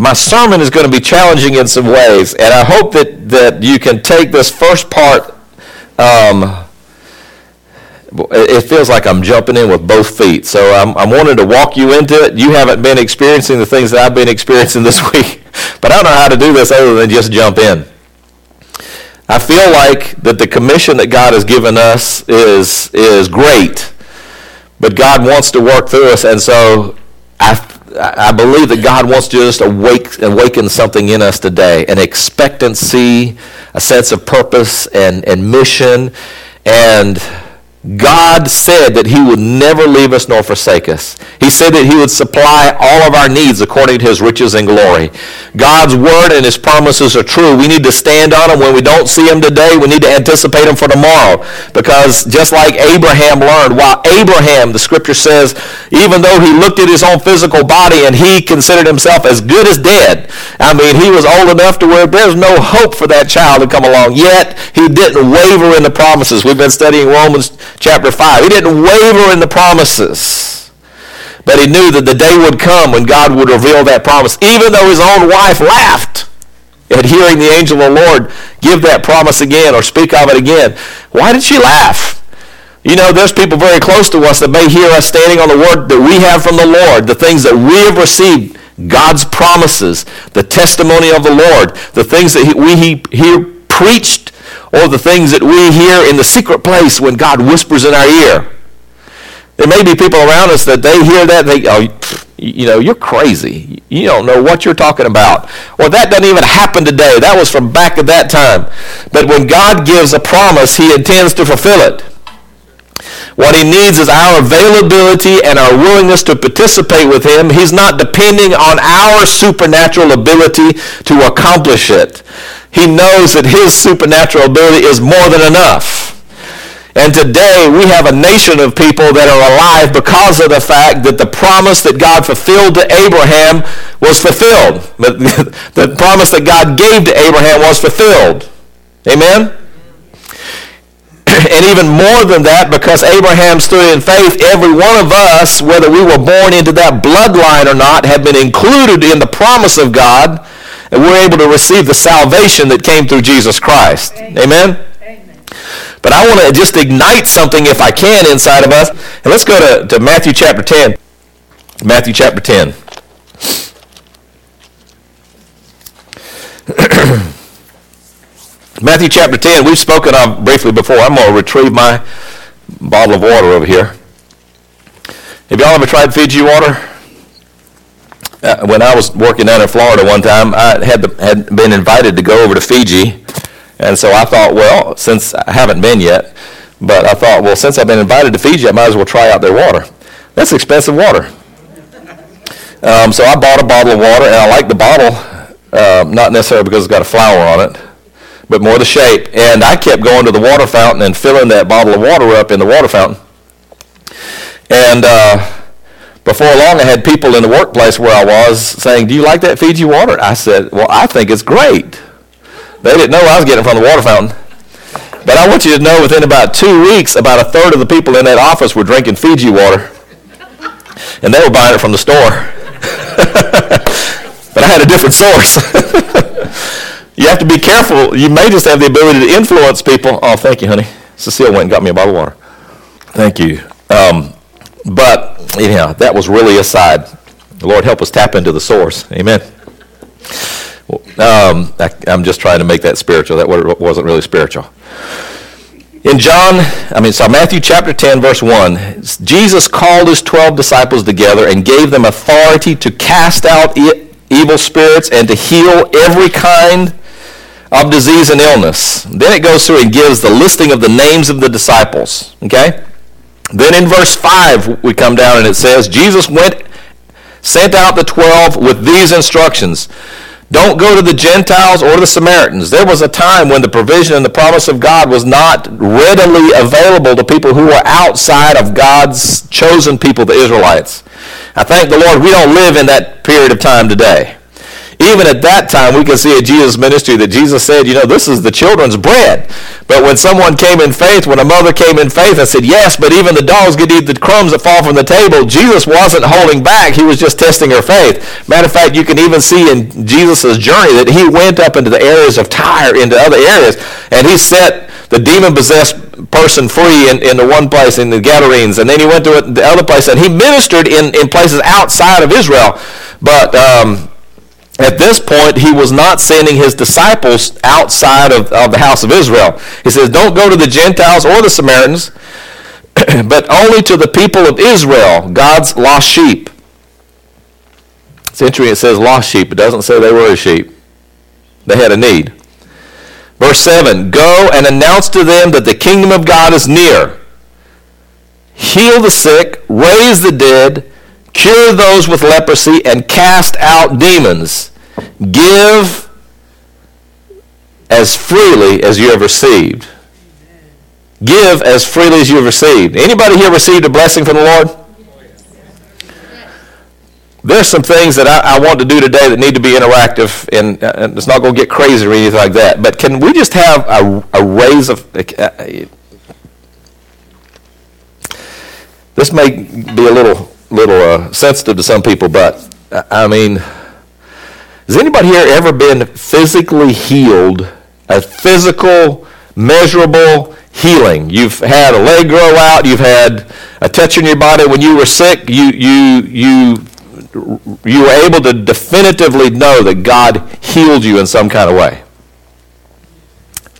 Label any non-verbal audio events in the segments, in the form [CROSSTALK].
my sermon is going to be challenging in some ways, and I hope that, that you can take this first part. Um, it feels like I'm jumping in with both feet. So I'm, I'm wanting to walk you into it. You haven't been experiencing the things that I've been experiencing this [LAUGHS] week, but I don't know how to do this other than just jump in. I feel like that the commission that God has given us is, is great, but God wants to work through us, and so I, I believe that God wants to just awake, awaken something in us today, an expectancy, a sense of purpose and, and mission, and God said that he would never leave us nor forsake us. He said that he would supply all of our needs according to his riches and glory. God's word and his promises are true. We need to stand on them when we don't see them today. We need to anticipate them for tomorrow. Because just like Abraham learned, while Abraham, the scripture says, even though he looked at his own physical body and he considered himself as good as dead, I mean, he was old enough to where there's no hope for that child to come along. Yet, he didn't waver in the promises. We've been studying Romans chapter 5. He didn't waver in the promises. But he knew that the day would come when God would reveal that promise, even though his own wife laughed at hearing the angel of the Lord give that promise again or speak of it again. Why did she laugh? You know, there's people very close to us that may hear us standing on the word that we have from the Lord, the things that we have received, God's promises, the testimony of the Lord, the things that we hear preached or the things that we hear in the secret place when God whispers in our ear. There may be people around us that they hear that, they, oh, you know, you're crazy. You don't know what you're talking about. Or that doesn't even happen today. That was from back at that time. But when God gives a promise, he intends to fulfill it. What he needs is our availability and our willingness to participate with him. He's not depending on our supernatural ability to accomplish it. He knows that his supernatural ability is more than enough. And today we have a nation of people that are alive because of the fact that the promise that God fulfilled to Abraham was fulfilled. [LAUGHS] the promise that God gave to Abraham was fulfilled. Amen? And even more than that, because Abraham stood in faith, every one of us, whether we were born into that bloodline or not, have been included in the promise of God and we're able to receive the salvation that came through Jesus Christ. Amen? Amen? But I want to just ignite something, if I can, inside of us. And let's go to, to Matthew chapter 10. Matthew chapter 10. [CLEARS THROAT] Matthew chapter 10, we've spoken of briefly before. I'm going to retrieve my bottle of water over here. Have y'all ever tried Fiji water? uh, when I was working down in Florida one time, I had, the, had been invited to go over to Fiji. And so I thought, well, since I haven't been yet, but I thought, well, since I've been invited to Fiji, I might as well try out their water. That's expensive water. Um, so I bought a bottle of water, and I like the bottle, uh, not necessarily because it's got a flower on it, but more the shape. And I kept going to the water fountain and filling that bottle of water up in the water fountain. And uh, before long, I had people in the workplace where I was saying, do you like that Fiji water? I said, well, I think it's great. They didn't know I was getting it from the water fountain. But I want you to know within about two weeks, about a third of the people in that office were drinking Fiji water. And they were buying it from the store. [LAUGHS] but I had a different source. [LAUGHS] you have to be careful. You may just have the ability to influence people. Oh, thank you, honey. Cecile went and got me a bottle of water. Thank you. Um, but anyhow, that was really aside. The Lord help us tap into the source. Amen. Um, I, am just trying to make that spiritual. That wasn't really spiritual. In John, I mean, so Matthew chapter 10, verse 1, Jesus called his 12 disciples together and gave them authority to cast out evil spirits and to heal every kind of disease and illness. Then it goes through and gives the listing of the names of the disciples. Okay? Then in verse 5, we come down and it says, Jesus went, sent out the 12 with these instructions. Don't go to the Gentiles or the Samaritans. There was a time when the provision and the promise of God was not readily available to people who were outside of God's chosen people, the Israelites. I thank the Lord we don't live in that period of time today. Even at that time, we can see in Jesus' ministry that Jesus said, you know, this is the children's bread. But when someone came in faith, when a mother came in faith and said, yes, but even the dogs get eat the crumbs that fall from the table, Jesus wasn't holding back. He was just testing her faith. Matter of fact, you can even see in Jesus' journey that he went up into the areas of Tyre, into other areas, and he set the demon-possessed person free in, in the one place, in the Gadarenes, and then he went to the other place, and he ministered in, in places outside of Israel. But um, at this point, he was not sending his disciples outside of, of the house of Israel. He says, don't go to the Gentiles or the Samaritans, [CLEARS THROAT] but only to the people of Israel, God's lost sheep. Interesting, it says lost sheep. It doesn't say they were a sheep. They had a need. Verse 7 Go and announce to them that the kingdom of God is near. Heal the sick, raise the dead, cure those with leprosy, and cast out demons. Give as freely as you have received. Give as freely as you have received. Anybody here received a blessing from the Lord? there's some things that I, I, want to do today that need to be interactive, and, uh, and it's not going to get crazy or anything like that. But can we just have a, a raise of. Uh, this may be a little little uh, sensitive to some people, but I mean, has anybody here ever been physically healed? A physical, measurable healing. You've had a leg grow out. You've had a touch in your body when you were sick. You you you you were able to definitively know that God healed you in some kind of way.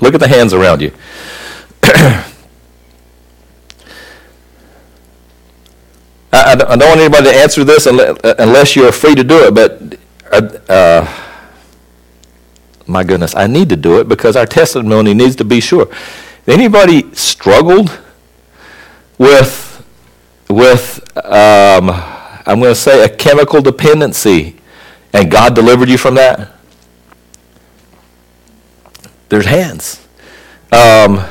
Look at the hands around you. [CLEARS THROAT] I, I, don't want anybody to answer this unless you're free to do it, but uh, uh, my goodness, I need to do it because our testimony needs to be sure. Anybody struggled with with um, I'm going to say a chemical dependency, and God delivered you from that? There's hands. Um,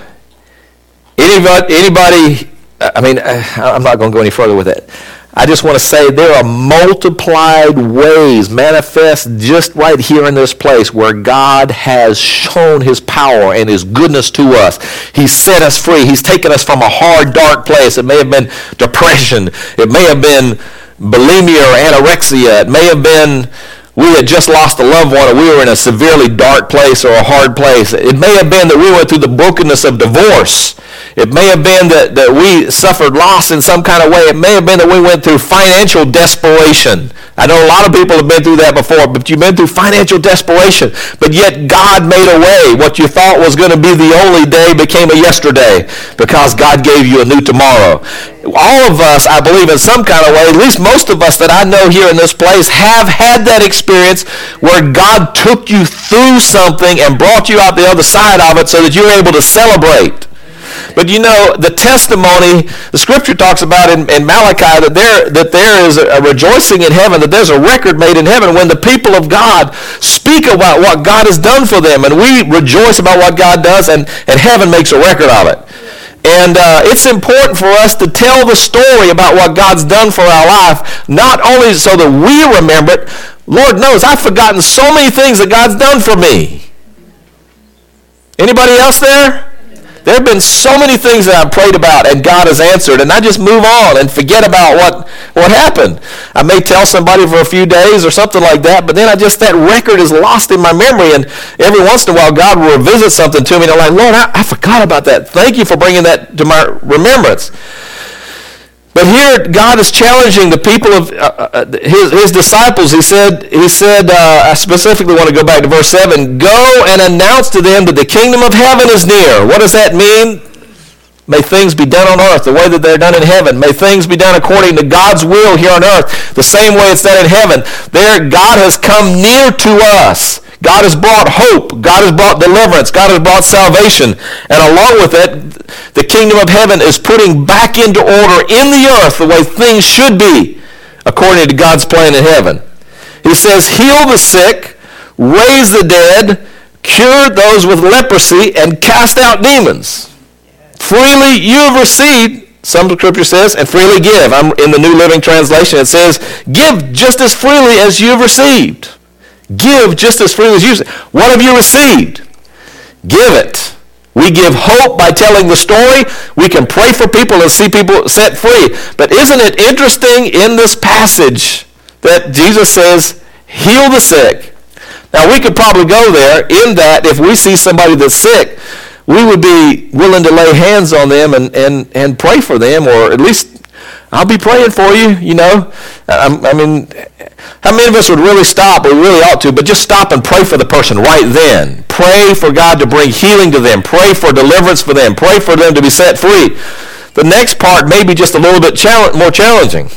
anybody, anybody, I mean, uh, I'm not going to go any further with it. I just want to say there are multiplied ways manifest just right here in this place where God has shown his power and his goodness to us. He's set us free. He's taken us from a hard, dark place. It may have been depression. It may have been bulimia or anorexia. It may have been we had just lost a loved one or we were in a severely dark place or a hard place. It may have been that we went through the brokenness of divorce. It may have been that, that we suffered loss in some kind of way. It may have been that we went through financial desperation. I know a lot of people have been through that before, but you've been through financial desperation. But yet God made a way. What you thought was going to be the only day became a yesterday because God gave you a new tomorrow. All of us, I believe in some kind of way, at least most of us that I know here in this place have had that experience where God took you through something and brought you out the other side of it so that you're able to celebrate. But you know, the testimony, the scripture talks about in, in Malachi that there, that there is a rejoicing in heaven, that there's a record made in heaven when the people of God speak about what God has done for them. And we rejoice about what God does, and, and heaven makes a record of it. And uh, it's important for us to tell the story about what God's done for our life, not only so that we remember it. Lord knows I've forgotten so many things that God's done for me. Anybody else there? There have been so many things that I've prayed about and God has answered, and I just move on and forget about what, what happened. I may tell somebody for a few days or something like that, but then I just, that record is lost in my memory, and every once in a while God will revisit something to me, and I'm like, Lord, I, I forgot about that. Thank you for bringing that to my remembrance. But here, God is challenging the people of uh, uh, his, his disciples. He said, he said uh, I specifically want to go back to verse 7 Go and announce to them that the kingdom of heaven is near. What does that mean? May things be done on earth the way that they're done in heaven. May things be done according to God's will here on earth, the same way it's done in heaven. There, God has come near to us. God has brought hope. God has brought deliverance. God has brought salvation. And along with it, the kingdom of heaven is putting back into order in the earth the way things should be according to God's plan in heaven. He says, heal the sick, raise the dead, cure those with leprosy, and cast out demons. Freely you have received, some scripture says, and freely give. I'm in the New Living Translation. It says, give just as freely as you have received. Give just as freely as you. What have you received? Give it. We give hope by telling the story. We can pray for people and see people set free. But isn't it interesting in this passage that Jesus says, heal the sick? Now, we could probably go there in that if we see somebody that's sick, we would be willing to lay hands on them and, and, and pray for them, or at least I'll be praying for you, you know. I, I mean, how many of us would really stop? We really ought to, but just stop and pray for the person right then. Pray for God to bring healing to them. Pray for deliverance for them. Pray for them to be set free. The next part may be just a little bit more challenging.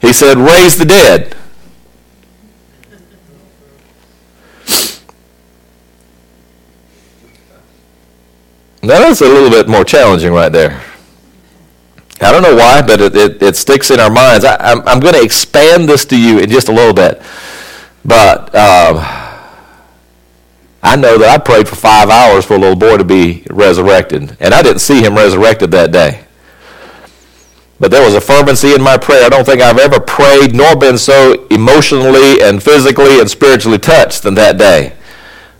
He said, raise the dead. Now that's a little bit more challenging right there. I don't know why, but it, it, it sticks in our minds. I, am I'm, I'm going to expand this to you in just a little bit. But um, I know that I prayed for five hours for a little boy to be resurrected, and I didn't see him resurrected that day. But there was a fervency in my prayer. I don't think I've ever prayed nor been so emotionally and physically and spiritually touched than that day.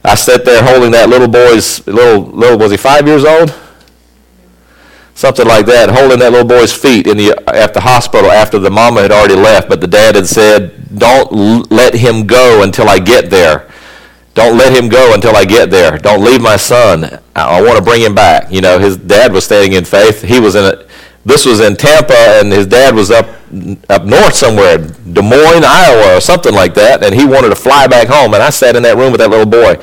I sat there holding that little boy's little little was he five years old? Something like that, holding that little boy's feet in the, at the hospital after the mama had already left, but the dad had said, don't let him go until I get there. Don't let him go until I get there. Don't leave my son. I, want to bring him back. You know, his dad was standing in faith. He was in it. This was in Tampa, and his dad was up up north somewhere, Des Moines, Iowa, or something like that, and he wanted to fly back home. And I sat in that room with that little boy.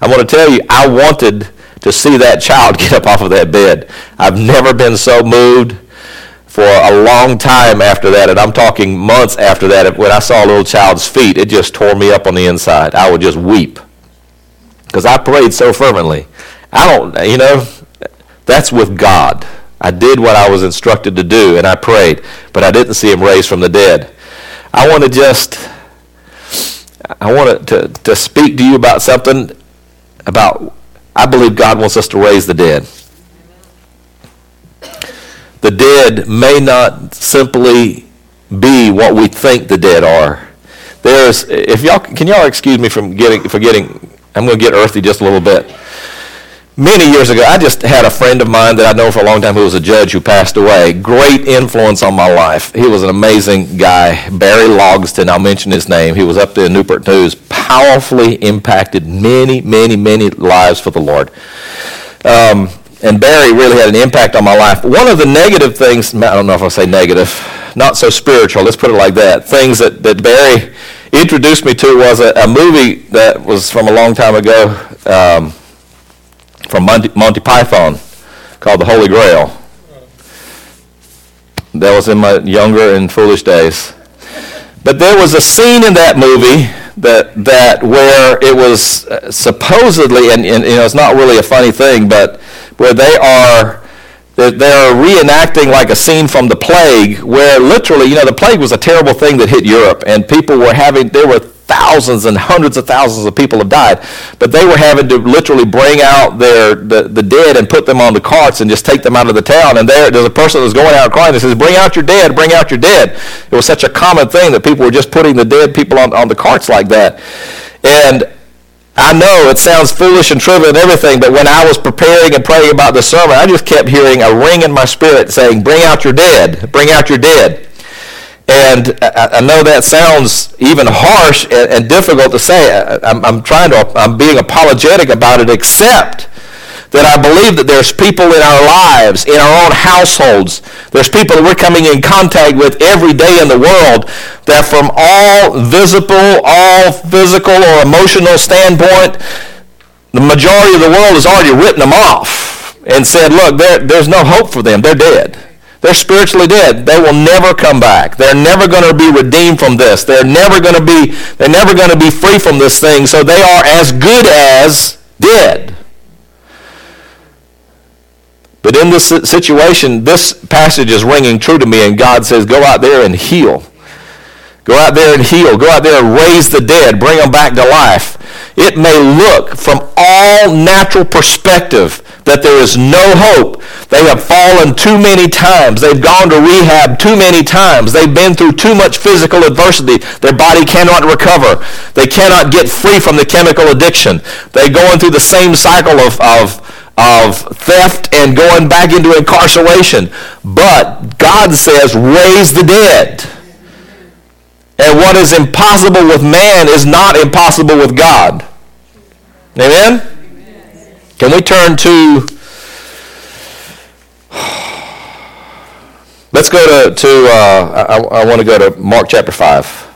I want to tell you, I wanted to see that child [LAUGHS] get up off of that bed. I've never been so moved for a long time after that, and I'm talking months after that. When I saw a little child's feet, it just tore me up on the inside. I would just weep because I prayed so fervently. I don't, you know, that's with God. I did what I was instructed to do, and I prayed, but I didn't see him raised from the dead. I want to just, I want to, to speak to you about something about I believe God wants us to raise the dead. The dead may not simply be what we think the dead are. There's, if y'all, can y'all excuse me from getting, for getting, I'm going to get earthy just a little bit many years ago, I just had a friend of mine that I know for a long time who was a judge who passed away. Great influence on my life. He was an amazing guy. Barry Logston, I'll mention his name. He was up there in Newport News. Powerfully impacted many, many, many lives for the Lord. Um, and Barry really had an impact on my life. One of the negative things, I don't know if I'll say negative, not so spiritual, let's put it like that, things that, that Barry introduced me to was a, a movie that was from a long time ago. Um, from Monty, Monty Python called The Holy Grail. That was in my younger and foolish days. But there was a scene in that movie that that where it was uh, supposedly, and, and you know, it's not really a funny thing, but where they are they're reenacting like a scene from the plague where literally, you know, the plague was a terrible thing that hit Europe and people were having, there were thousands and hundreds of thousands of people have died. But they were having to literally bring out their the, the dead and put them on the carts and just take them out of the town. And there, there's a person that was going out crying that says, bring out your dead, bring out your dead. It was such a common thing that people were just putting the dead people on, on the carts like that. And I know it sounds foolish and trivial and everything, but when I was preparing and praying about the sermon, I just kept hearing a ring in my spirit saying, bring out your dead, bring out your dead. And I, know that sounds even harsh and, difficult to say. I'm, I'm trying to, I'm being apologetic about it, except that I believe that there's people in our lives, in our own households, there's people that we're coming in contact with every day in the world that from all visible, all physical or emotional standpoint, the majority of the world has already written them off and said, look, there's no hope for them. They're dead. They're spiritually dead. They will never come back. They're never going to be redeemed from this. They're never going to be they're never going to be free from this thing. So they are as good as dead. But in this situation, this passage is ringing true to me, and God says, go out there and heal. Go out there and heal. Go out there and raise the dead. Bring them back to life. It may look from all natural perspective that there is no hope, They have fallen too many times. They've gone to rehab too many times. They've been through too much physical adversity. Their body cannot recover. They cannot get free from the chemical addiction. They're going through the same cycle of, of, of theft and going back into incarceration. But God says, raise the dead. And what is impossible with man is not impossible with God. Amen? Can we turn to Let's go to, to uh, I, I want to go to Mark chapter 5.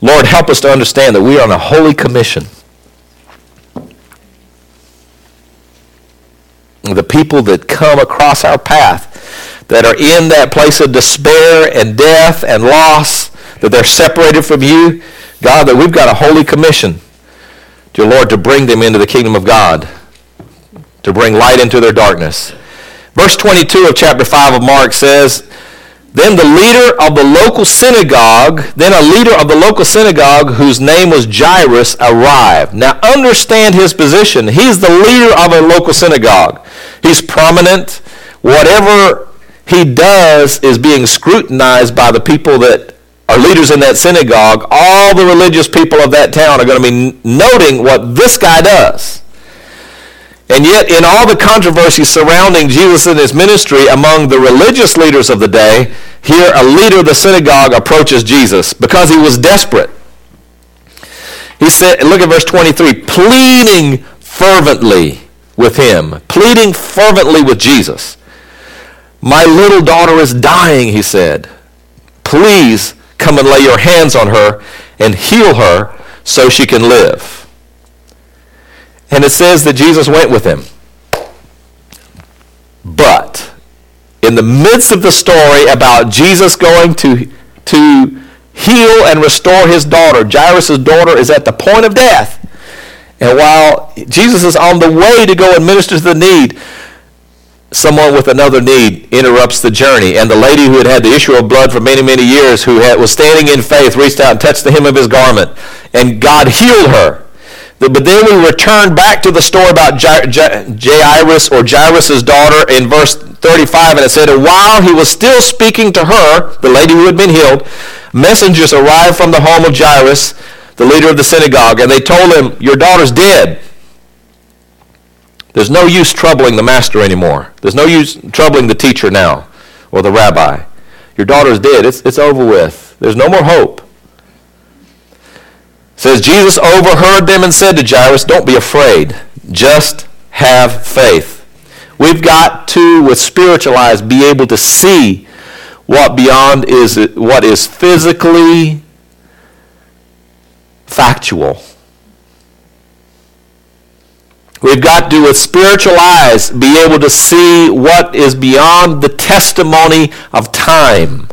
Lord, help us to understand that we are on a holy commission. The people that come across our path that are in that place of despair and death and loss, that they're separated from you, God, that we've got a holy commission, dear Lord, to bring them into the kingdom of God, to bring light into their darkness. Verse 22 of chapter 5 of Mark says, then the leader of the local synagogue, then a leader of the local synagogue whose name was Jairus arrived. Now understand his position. He's the leader of a local synagogue. He's prominent. Whatever he does is being scrutinized by the people that are leaders in that synagogue. All the religious people of that town are going to be noting what this guy does. And yet, in all the controversy surrounding Jesus and his ministry among the religious leaders of the day, here a leader of the synagogue approaches Jesus because he was desperate. He said, look at verse 23, pleading fervently with him, pleading fervently with Jesus. My little daughter is dying, he said. Please come and lay your hands on her and heal her so she can live. And it says that Jesus went with him. But in the midst of the story about Jesus going to, to heal and restore his daughter, Jairus' daughter is at the point of death. And while Jesus is on the way to go and minister to the need, someone with another need interrupts the journey. And the lady who had had the issue of blood for many, many years, who had, was standing in faith, reached out and touched the hem of his garment. And God healed her. But then we return back to the story about Jairus or Jairus' daughter in verse 35. And it said, and while he was still speaking to her, the lady who had been healed, messengers arrived from the home of Jairus, the leader of the synagogue. And they told him, your daughter's dead. There's no use troubling the master anymore. There's no use troubling the teacher now or the rabbi. Your daughter's dead. It's, it's over with. There's no more hope. Says Jesus overheard them and said to Jairus, Don't be afraid. Just have faith. We've got to, with spiritual eyes, be able to see what beyond is what is physically factual. We've got to, with spiritual eyes, be able to see what is beyond the testimony of time.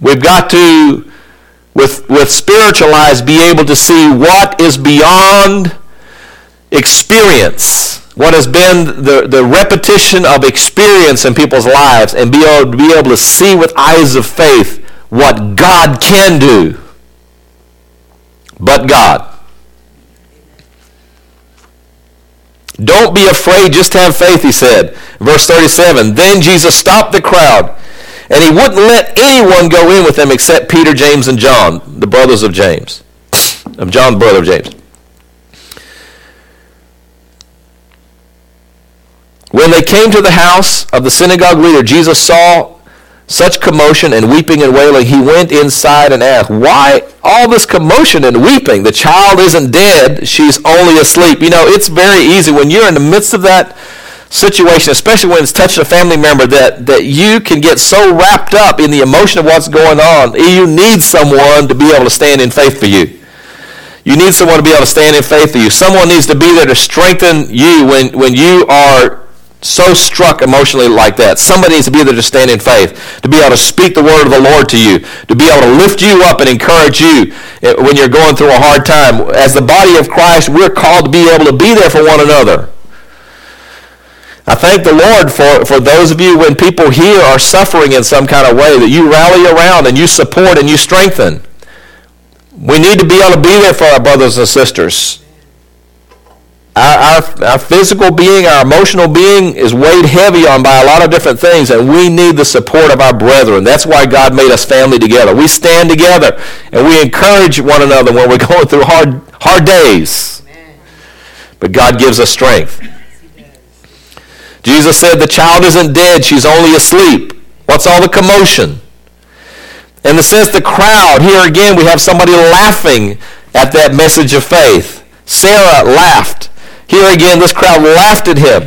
We've got to, with, with spiritual eyes, be able to see what is beyond experience, what has been the, the repetition of experience in people's lives, and be able, be able to see with eyes of faith what God can do. But God. Don't be afraid, just have faith, he said. Verse 37, then Jesus stopped the crowd, and he wouldn't let anyone go in with him except Peter, James, and John, the brothers of James, of John, brother of James. When they came to the house of the synagogue leader, Jesus saw such commotion and weeping and wailing, he went inside and asked, Why all this commotion and weeping? The child isn't dead, she's only asleep. You know, it's very easy when you're in the midst of that situation, especially when it's touching a family member, that, that you can get so wrapped up in the emotion of what's going on. You need someone to be able to stand in faith for you. You need someone to be able to stand in faith for you. Someone needs to be there to strengthen you when, when you are so struck emotionally like that. Somebody needs to be there to stand in faith, to be able to speak the word of the Lord to you, to be able to lift you up and encourage you eh, when you're going through a hard time. As the body of Christ, we're called to be able to be there for one another. I thank the Lord for, for those of you when people here are suffering in some kind of way that you rally around and you support and you strengthen. We need to be able to be there for our brothers and sisters. Our, our, our, physical being, our emotional being is weighed heavy on by a lot of different things, and we need the support of our brethren. That's why God made us family together. We stand together, and we encourage one another when we're [LAUGHS] going through hard, hard days. But God gives us strength. Jesus said, the child isn't dead, she's only asleep. What's all the commotion? In the sense the crowd, here again we have somebody laughing at that message of faith. Sarah laughed. Here again, this crowd laughed at him.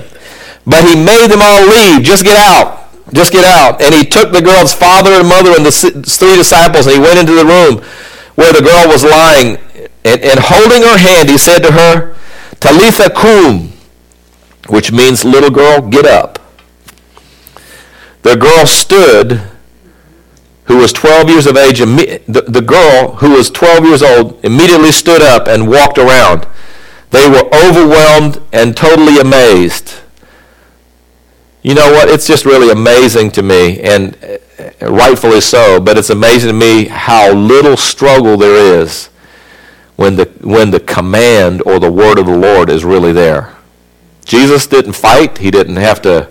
But he made them all leave. Just get out. Just get out. And he took the girl's father and mother and the three disciples, and he went into the room where the girl was lying. And, and holding her hand, he said to her, Talitha kum, which means, little girl, get up. The girl stood, who was 12 years of age, the, girl who was 12 years old immediately stood up and walked around. They were overwhelmed and totally amazed. You know what? It's just really amazing to me, and uh, rightfully so, but it's amazing to me how little struggle there is when the, when the command or the word of the Lord is really there. Jesus didn't fight. He didn't have to,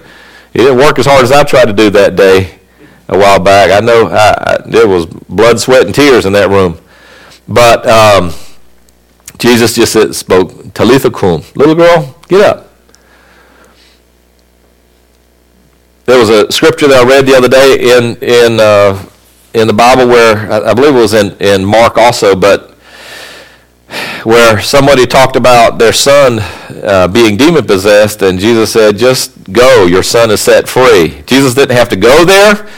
he didn't work as hard as I tried to do that day a while back. I know I, I, there was blood, sweat, and tears in that room. But um, Jesus just said, spoke, Talitha kum, little girl, get up. There was a scripture that I read the other day in in uh, in the Bible where I, I believe it was in, in Mark also, but where somebody talked about their son uh, being demon possessed, and Jesus said, "Just go, your son is set free." Jesus didn't have to go there.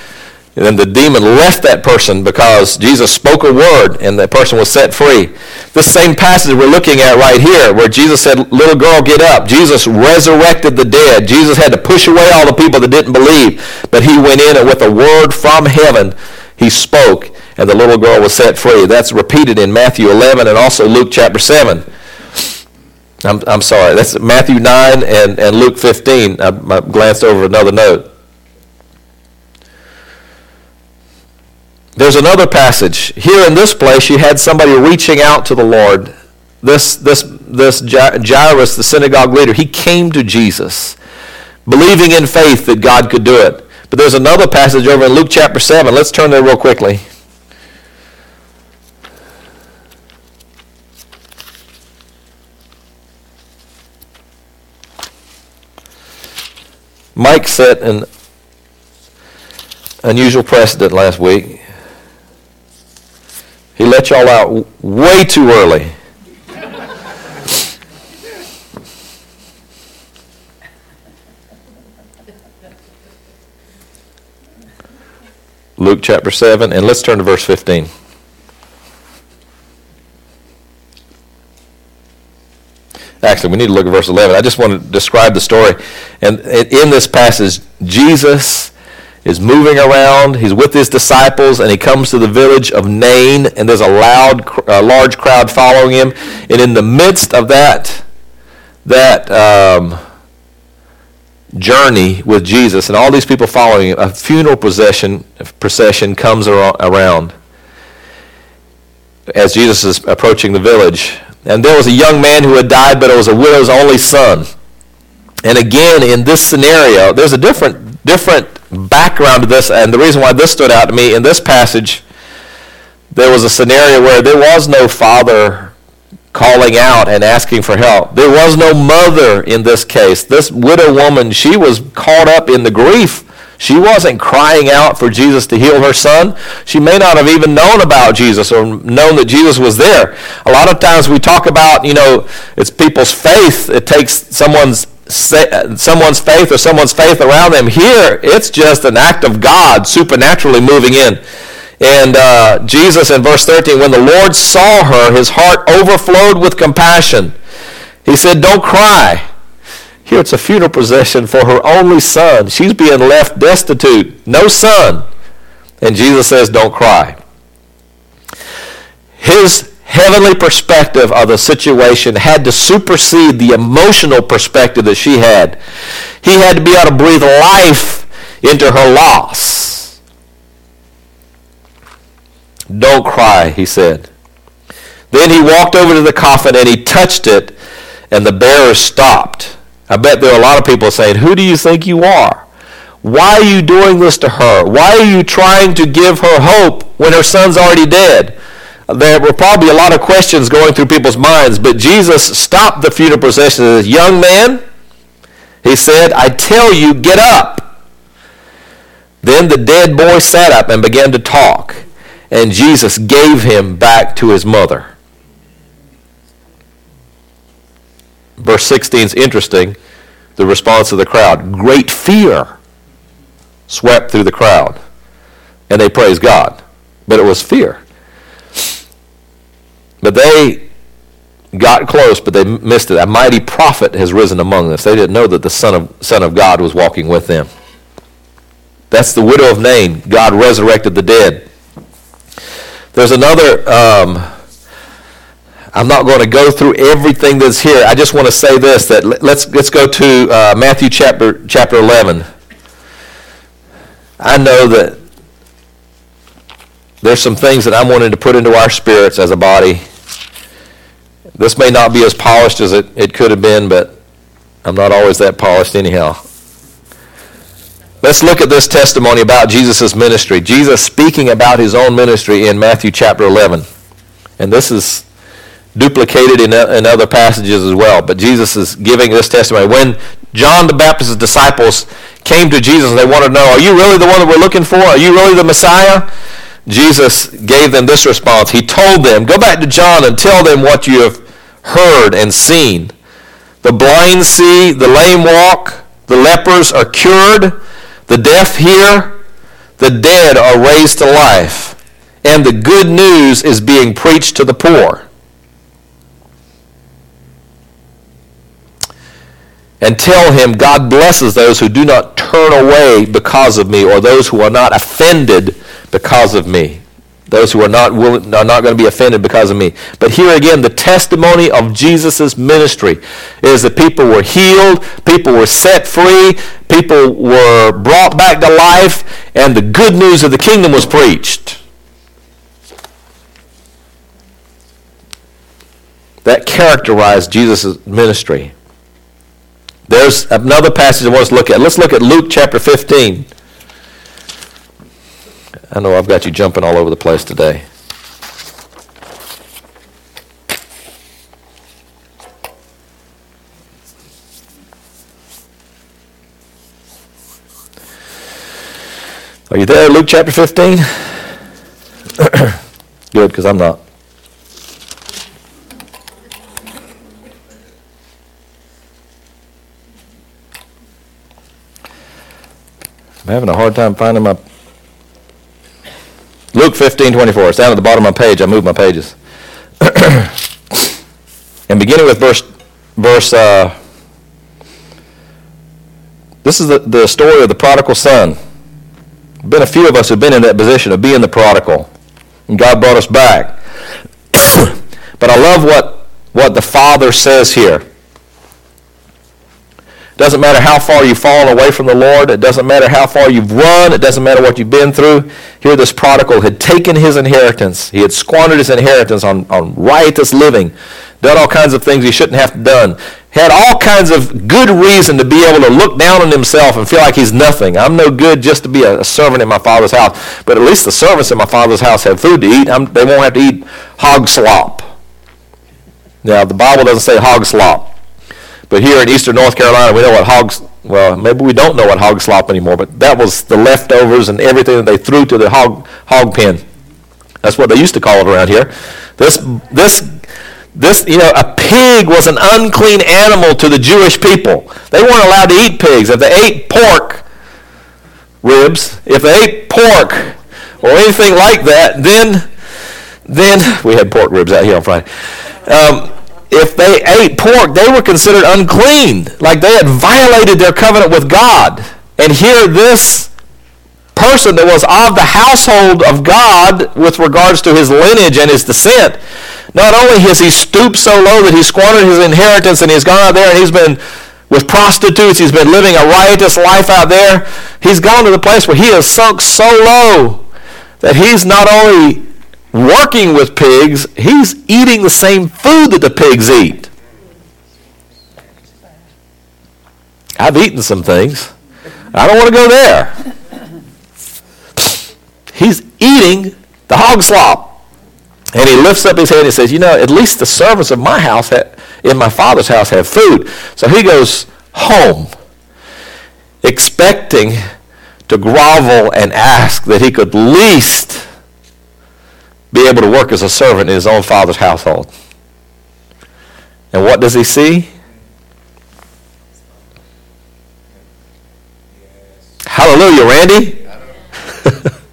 And then the demon left that person because Jesus spoke a word and that person was set free. This same passage we're looking at right here where Jesus said, little girl, get up. Jesus resurrected the dead. Jesus had to push away all the people that didn't believe. But he went in and with a word from heaven, he spoke and the little girl was set free. That's repeated in Matthew 11 and also Luke chapter 7. I'm, I'm sorry. That's Matthew 9 and, and Luke 15. I, I glanced over another note. There's another passage. Here in this place, you had somebody reaching out to the Lord. This, this, this Jairus, the synagogue leader, he came to Jesus, believing in faith that God could do it. But there's another passage over in Luke chapter 7. Let's turn there real quickly. Mike set an unusual precedent last week. He let y'all out way too early. Luke chapter 7, and let's turn to verse 15. Actually, we need to look at verse 11. I just want to describe the story. And in this passage, Jesus is moving around. He's with his disciples, and he comes to the village of Nain, and there's a loud, a large crowd following him. And in the midst of that, that um, journey with Jesus, and all these people following him, a funeral procession procession comes around as Jesus is approaching the village. And there was a young man who had died, but it was a widow's only son. And again, in this scenario, there's a different different background to this, and the reason why this stood out to me in this passage, there was a scenario where there was no father calling out and asking for help. There was no mother in this case. This widow woman, she was caught up in the grief. She wasn't crying out for Jesus to heal her son. She may not have even known about Jesus or known that Jesus was there. A lot of times we talk about, you know, it's people's faith. It takes someone's someone's faith or someone's faith around them. Here, it's just an act of God supernaturally moving in. And uh, Jesus in verse 13, when the Lord saw her, his heart overflowed with compassion. He said, don't cry. Here it's a funeral procession for her only son. She's being left destitute. No son. And Jesus says, don't cry. His heavenly perspective of the situation had to supersede the emotional perspective that she had. He had to be able to breathe life into her loss. Don't cry, he said. Then he walked over to the coffin and he touched it, and the bearers stopped. I bet there are a lot of people saying, Who do you think you are? Why are you doing this to her? Why are you trying to give her hope when her son's already dead? There were probably a lot of questions going through people's minds, but Jesus stopped the funeral procession and said, Young man, he said, I tell you, get up. Then the dead boy sat up and began to talk, and Jesus gave him back to his mother. Verse 16 is interesting, the response of the crowd. Great fear swept through the crowd, and they praised God. But it was fear. But they got close, but they missed it. A mighty prophet has risen among us. They didn't know that the Son of, Son of God was walking with them. That's the widow of Nain. God resurrected the dead. There's another um, I'm not going to go through everything that's here. I just want to say this: that let's let's go to uh, Matthew chapter chapter 11. I know that there's some things that I'm wanting to put into our spirits as a body. This may not be as polished as it, it could have been, but I'm not always that polished anyhow. Let's look at this testimony about Jesus' ministry. Jesus speaking about his own ministry in Matthew chapter 11. And this is duplicated in, in other passages as well. But Jesus is giving this testimony. When John the Baptist's disciples came to Jesus they wanted to know, Are you really the one that we're looking for? Are you really the Messiah? Jesus gave them this response. He told them, Go back to John and tell them what you have heard and seen. The blind see, the lame walk, the lepers are cured, the deaf hear, the dead are raised to life, and the good news is being preached to the poor. And tell him, God blesses those who do not turn away because of me, or those who are not offended because of me. Those who are not willing, are not going to be offended because of me. But here again, the testimony of Jesus' ministry is that people were healed, people were set free, people were brought back to life, and the good news of the kingdom was preached. That characterized Jesus' ministry. There's another passage I want us to look at. Let's look at Luke chapter 15. I know I've got you jumping all over the place today. Are you there, Luke chapter 15? [COUGHS] Good, because I'm not. I'm having a hard time finding my. Luke 15, 24. It's down at the bottom of my page. I moved my pages. [CLEARS THROAT] and beginning with verse, verse uh, this is the, the story of the prodigal son. Been a few of us who've been in that position of being the prodigal, and God brought us back. [CLEARS THROAT] but I love what, what the father says here. Doesn't matter how far you've fallen away from the Lord. It doesn't matter how far you've run. It doesn't matter what you've been through. Here, this prodigal had taken his inheritance. He had squandered his inheritance on, on riotous living, done all kinds of things he shouldn't have done, had all kinds of good reason to be able to look down on himself and feel like he's nothing. I'm no good just to be a, a servant in my father's house. But at least the servants in my father's house have food to eat. I'm, they won't have to eat hog slop. Now, the Bible doesn't say hog slop. But here in eastern North Carolina, we know what hogs, well, maybe we don't know what hog slop anymore, but that was the leftovers and everything that they threw to the hog, hog pen. That's what they used to call it around here. This, this, this, you know, a pig was an unclean animal to the Jewish people. They weren't allowed to eat pigs. If they ate pork ribs, if they ate pork or anything like that, then, then we had pork ribs out here on Friday. Um, if they ate pork, they were considered unclean, like they had violated their covenant with God. And here, this person that was of the household of God with regards to his lineage and his descent, not only has he stooped so low that he squandered his inheritance and he's gone out there and he's been with prostitutes, he's been living a riotous life out there, he's gone to the place where he has sunk so low that he's not only working with pigs, he's eating the same food that the pigs eat. I've eaten some things. I don't want to go there. He's eating the hog slop. And he lifts up his head and says, You know, at least the servants of my house, in my father's house, have food. So he goes home, expecting to grovel and ask that he could least be able to work as a servant in his own father's household. And what does he see? Hallelujah, Randy. [LAUGHS]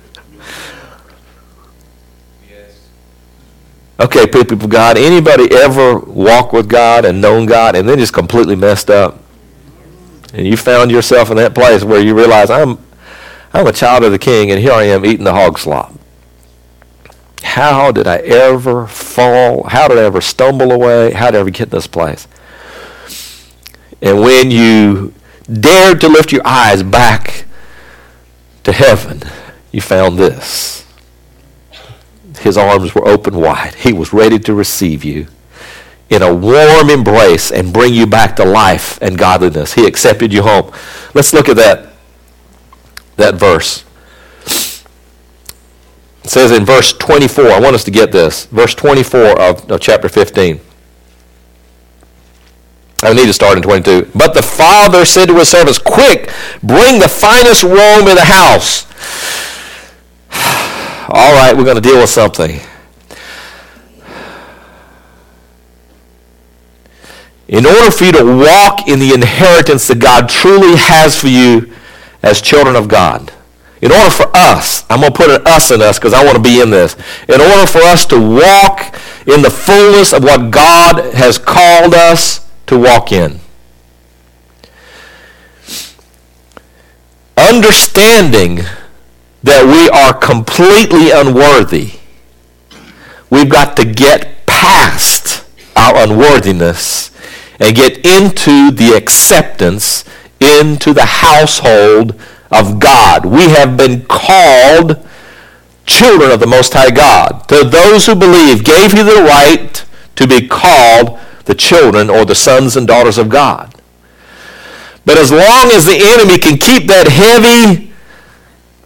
Okay, people of God, anybody ever walk with God and known God and then just completely messed up? And you found yourself in that place where you realize I'm I'm a child of the king and here I am eating the hog slop. How did I ever fall? How did I ever stumble away? How did I ever get in this place? And when you dared to lift your eyes back to heaven, you found this his arms were open wide. He was ready to receive you in a warm embrace and bring you back to life and godliness. He accepted you home. Let's look at that, that verse. It says in verse 24, I want us to get this, verse 24 of, of chapter 15. I need to start in 22. But the father said to his servants, Quick, bring the finest robe in the house [SIGHS] all right, we're going to deal with something. In order for you to walk in the inheritance that God truly has for you as children of God, in order for us, I'm going to put an us in us because I want to be in this. In order for us to walk in the fullness of what God has called us to walk in. Understanding that we are completely unworthy. We've got to get past our unworthiness and get into the acceptance into the household of God. We have been called children of the Most High God. To those who believe, gave you the right to be called the children or the sons and daughters of God. But as long as the enemy can keep that heavy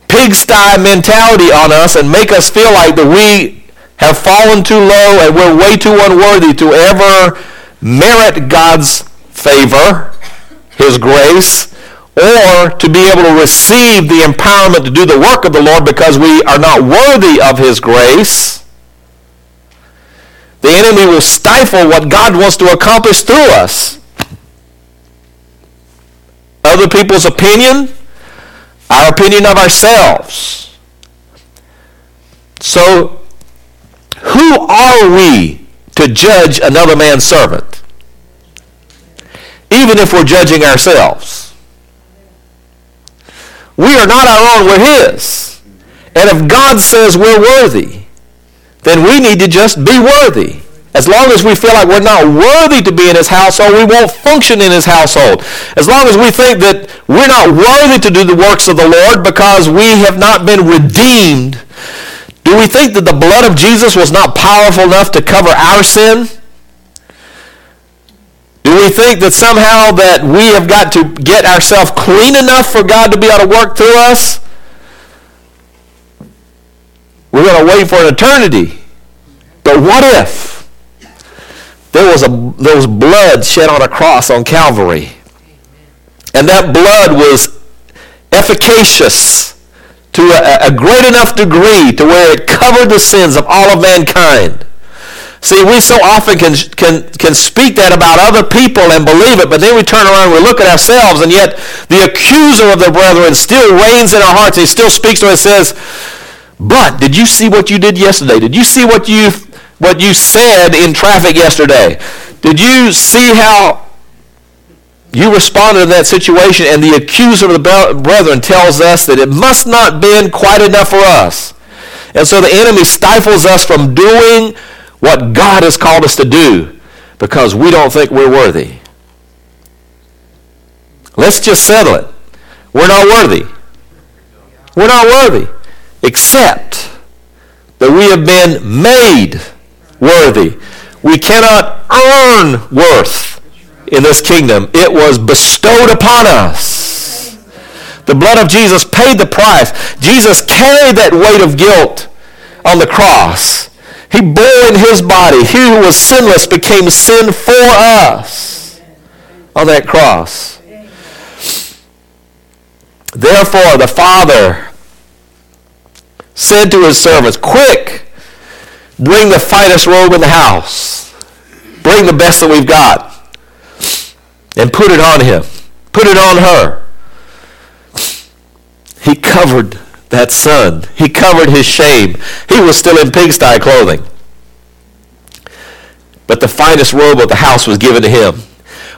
pigsty mentality on us and make us feel like that we have fallen too low and we're way too unworthy to ever merit God's favor, His grace, or to be able to receive the empowerment to do the work of the Lord because we are not worthy of His grace. The enemy will stifle what God wants to accomplish through us. Other people's opinion, our opinion of ourselves. So, who are we to judge another man's servant? Even if we're judging ourselves. We are not our own, we're His. And if God says we're worthy, then we need to just be worthy. As long as we feel like we're not worthy to be in his household, we won't function in his household. As long as we think that we're not worthy to do the works of the Lord because we have not been redeemed, do we think that the blood of Jesus was not powerful enough to cover our sin? Do we think that somehow that we have got to get ourselves clean enough for God to be able to work through us? We're going to wait for an eternity. But what if? there was, a, there was blood shed on a cross on Calvary. And that blood was efficacious to a, a great enough degree to where it covered the sins of all of mankind. See, we so often can, can, can speak that about other people and believe it, but then we turn around and we look at ourselves, and yet the accuser of the brethren still reigns in our hearts. He still speaks to us and says, but did you see what you did yesterday? Did you see what you what you said in traffic yesterday? Did you see how you responded to that situation, and the accuser of the brethren tells us that it must not been quite enough for us. And so the enemy stifles us from doing what God has called us to do because we don't think we're worthy. Let's just settle it. We're not worthy. We're not worthy, except that we have been made worthy. We cannot earn worth in this kingdom. It was bestowed upon us. The blood of Jesus paid the price. Jesus carried that weight of guilt on the cross. He bore in his body. He who was sinless became sin for us on that cross. Therefore, the Father said to his servants, Quick, bring the finest robe in the house. Bring the best that we've got. And put it on him. Put it on her. He covered that son. He covered his shame. He was still in pigsty clothing. But the finest robe of the house was given to him.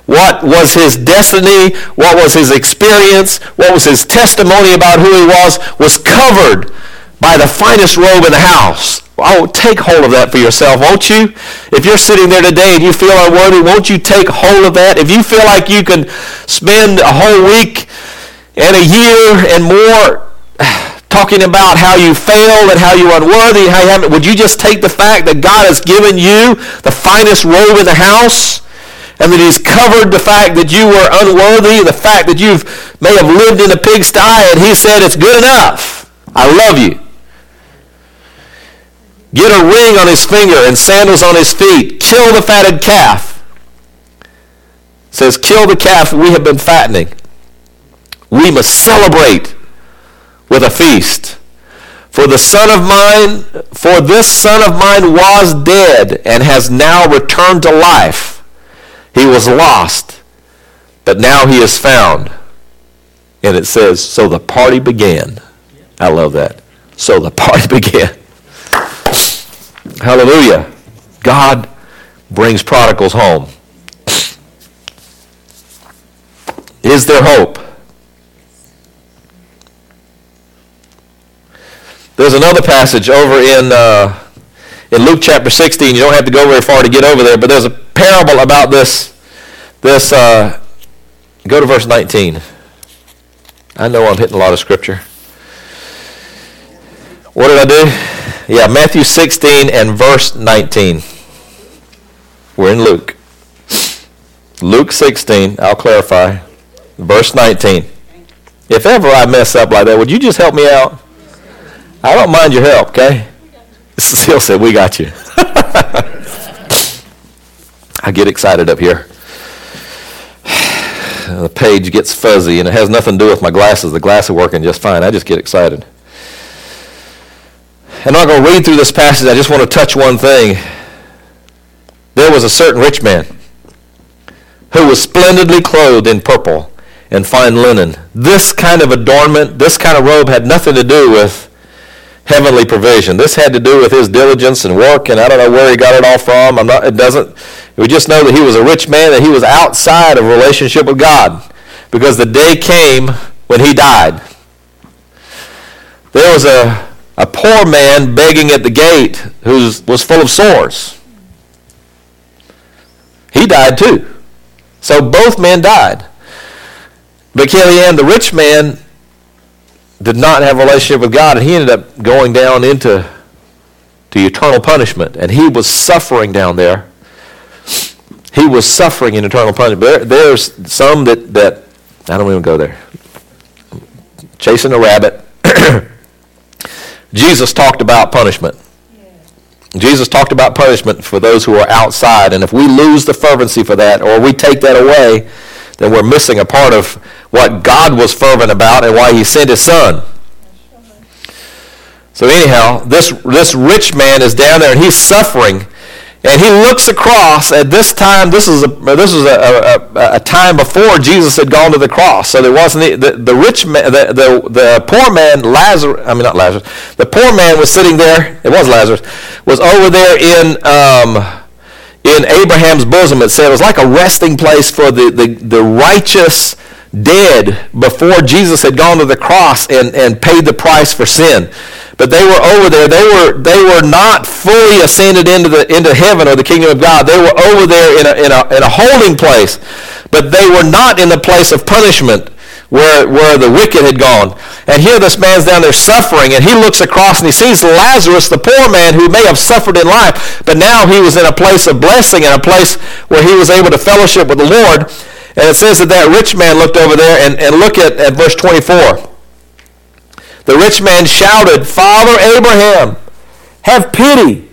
What was his destiny? What was his experience? What was his testimony about who he was? Was covered by the finest robe in the house. Oh, take hold of that for yourself, won't you? If you're sitting there today and you feel unworthy, won't you take hold of that? If you feel like you can spend a whole week and a year and more [SIGHS] talking about how you failed and how you're unworthy, how you haven't, would you just take the fact that God has given you the finest robe in the house? And that he's covered the fact that you were unworthy, the fact that you may have lived in a pigsty, and he said, it's good enough. I love you. Get a ring on his finger and sandals on his feet. Kill the fatted calf. Says, kill the calf we have been fattening. We must celebrate with a feast. For the son of mine, for this son of mine was dead and has now returned to life. He was lost, but now he is found. And it says, so the party began. I love that. So the party [LAUGHS] began. Hallelujah. God brings prodigals home. Is there hope? There's another passage over in, uh, in Luke chapter 16. You don't have to go very far to get over there, but there's a parable about this. This uh, go to verse 19. I know I'm hitting a lot of scripture. What did I do? Yeah, Matthew 16 and verse 19. We're in Luke. Luke 16, I'll clarify. Verse 19. If ever I mess up like that, would you just help me out? I don't mind your help, okay? [LAUGHS] Still said, we got you. I get excited up here. [SIGHS] The page gets fuzzy, and it has nothing to do with my glasses. The glasses are working just fine. I just get excited. And I'm not going to read through this passage. I just want to touch one thing. There was a certain rich man who was splendidly clothed in purple and fine linen. This kind of adornment, this kind of robe had nothing to do with heavenly provision. This had to do with his diligence and work, and I don't know where he got it all from. I'm not, it doesn't. We just know that he was a rich man, that he was outside of relationship with God, because the day came when he died. There was a, a poor man begging at the gate who was full of sores. He died too. So both men died. But Kellyanne, the rich man, did not have a relationship with God, and he ended up going down into to eternal punishment, and he was suffering down there. He was suffering in eternal punishment. There, there's some that, that I don't even go there. Chasing a rabbit. [COUGHS] Jesus talked about punishment. Jesus talked about punishment for those who are outside, and if we lose the fervency for that, or we take that away, then we're missing a part of what God was fervent about and why he sent his son. So anyhow, this, this rich man is down there and he's suffering. And he looks across at this time. This is a this is a, a, a time before Jesus had gone to the cross. So there wasn't the, the rich man, the, the the poor man Lazarus. I mean not Lazarus. The poor man was sitting there. It was Lazarus. Was over there in um, in Abraham's bosom, it said it was like a resting place for the, the, the righteous dead before Jesus had gone to the cross and, and paid the price for sin. But they were over there. They were, they were not fully ascended into, the, into heaven or the kingdom of God. They were over there in a, in, a, in a holding place. But they were not in the place of punishment where, where the wicked had gone. And here this man's down there suffering, and he looks across and he sees Lazarus, the poor man who may have suffered in life, but now he was in a place of blessing and a place where he was able to fellowship with the Lord. And it says that that rich man looked over there, and, and look at, at verse 24. The rich man shouted, Father Abraham, have pity.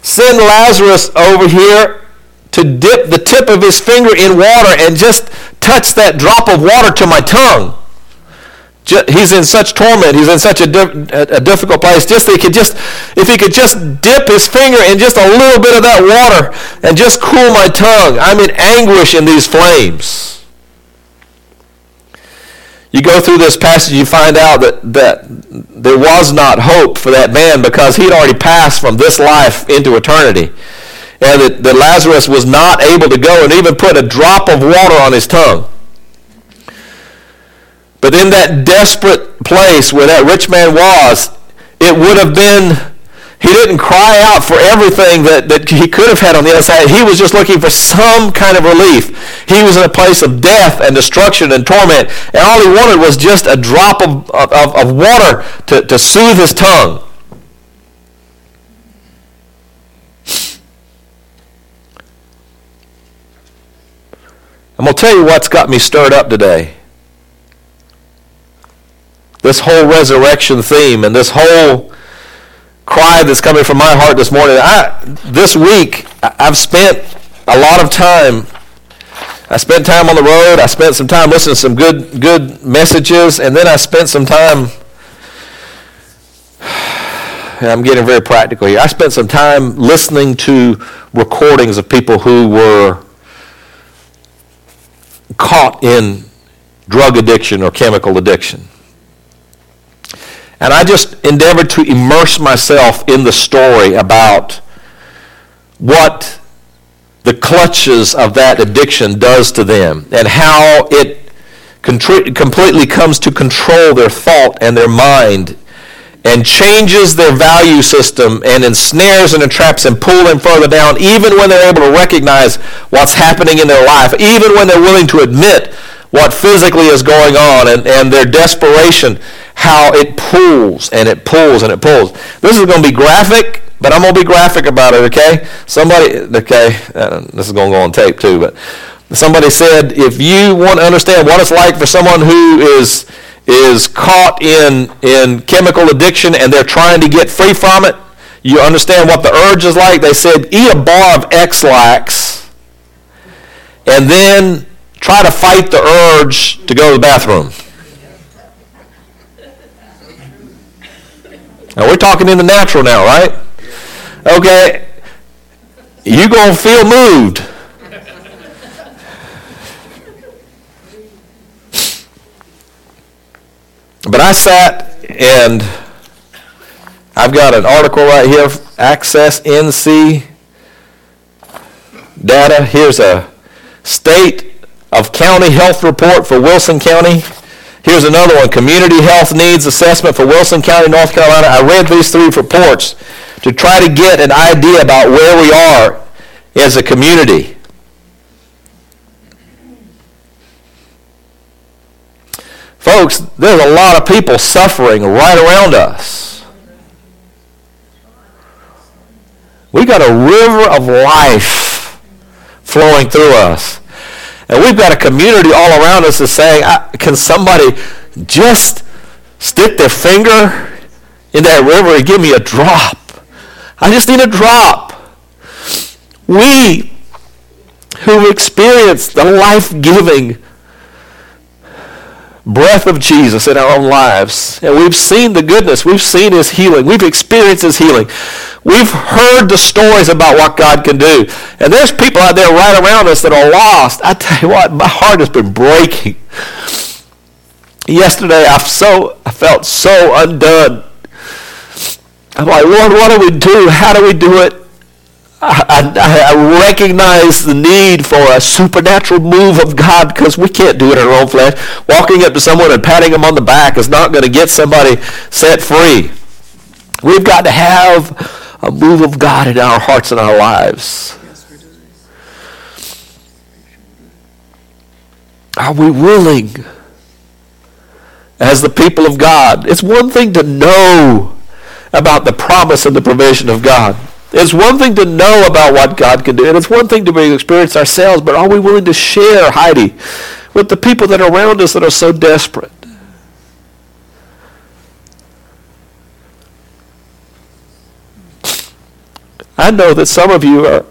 Send Lazarus over here to dip the tip of his finger in water and just touch that drop of water to my tongue. He's in such torment. He's in such a, a difficult place. Just he could just, if he could just dip his finger in just a little bit of that water and just cool my tongue. I'm in anguish in these flames. You go through this passage, you find out that, that there was not hope for that man because he'd already passed from this life into eternity. And that, that Lazarus was not able to go and even put a drop of water on his tongue. But in that desperate place where that rich man was, it would have been he didn't cry out for everything that, that he could have had on the other side. He was just looking for some kind of relief. He was in a place of death and destruction and torment. And all he wanted was just a drop of, of, of water to, to soothe his tongue. I'm going to tell you what's got me stirred up today. This whole resurrection theme and this whole cry that's coming from my heart this morning. I, this week, I've spent a lot of time. I spent time on the road. I spent some time listening to some good, good messages, and then I spent some time. [SIGHS] I'm getting very practical here. I spent some time listening to recordings of people who were caught in drug addiction or chemical addiction. And I just endeavored to immerse myself in the story about what the clutches of that addiction does to them and how it contri- completely comes to control their thought and their mind and changes their value system and ensnares and entraps and pull them further down even when they're able to recognize what's happening in their life, even when they're willing to admit what physically is going on and, and their desperation how it pulls and it pulls and it pulls. This is going to be graphic, but I'm going to be graphic about it, okay? Somebody, okay, uh, this is going to go on tape too, but somebody said if you want to understand what it's like for someone who is is caught in in chemical addiction and they're trying to get free from it, you understand what the urge is like. They said eat a bar of Ex-Lax and then try to fight the urge to go to the bathroom. Now we're talking in the natural now, right? Okay. You're going to feel moved. But I sat and I've got an article right here, Access NC data. Here's a state of county health report for Wilson County. Here's another one, Community Health Needs Assessment for Wilson County, North Carolina. I read these three reports to try to get an idea about where we are as a community. Folks, there's a lot of people suffering right around us. We've got a river of life flowing through us. And we've got a community all around us that's saying, can somebody just stick their finger in that river and give me a drop? I just need a drop. We who've experienced the life-giving breath of Jesus in our own lives. And we've seen the goodness. We've seen his healing. We've experienced his healing. We've heard the stories about what God can do. And there's people out there right around us that are lost. I tell you what, my heart has been breaking. Yesterday, I so I felt so undone. I'm like, Lord, what do we do? How do we do it? I, I, I, recognize the need for a supernatural move of God because we can't do it in our own flesh. Walking up to someone and patting them on the back is not going to get somebody set free. We've got to have a move of God in our hearts and our lives. Are we willing as the people of God? It's one thing to know about the promise and the provision of God. It's one thing to know about what God can do, and it's one thing to experience ourselves, but are we willing to share, Heidi, with the people that are around us that are so desperate? I know that some of you are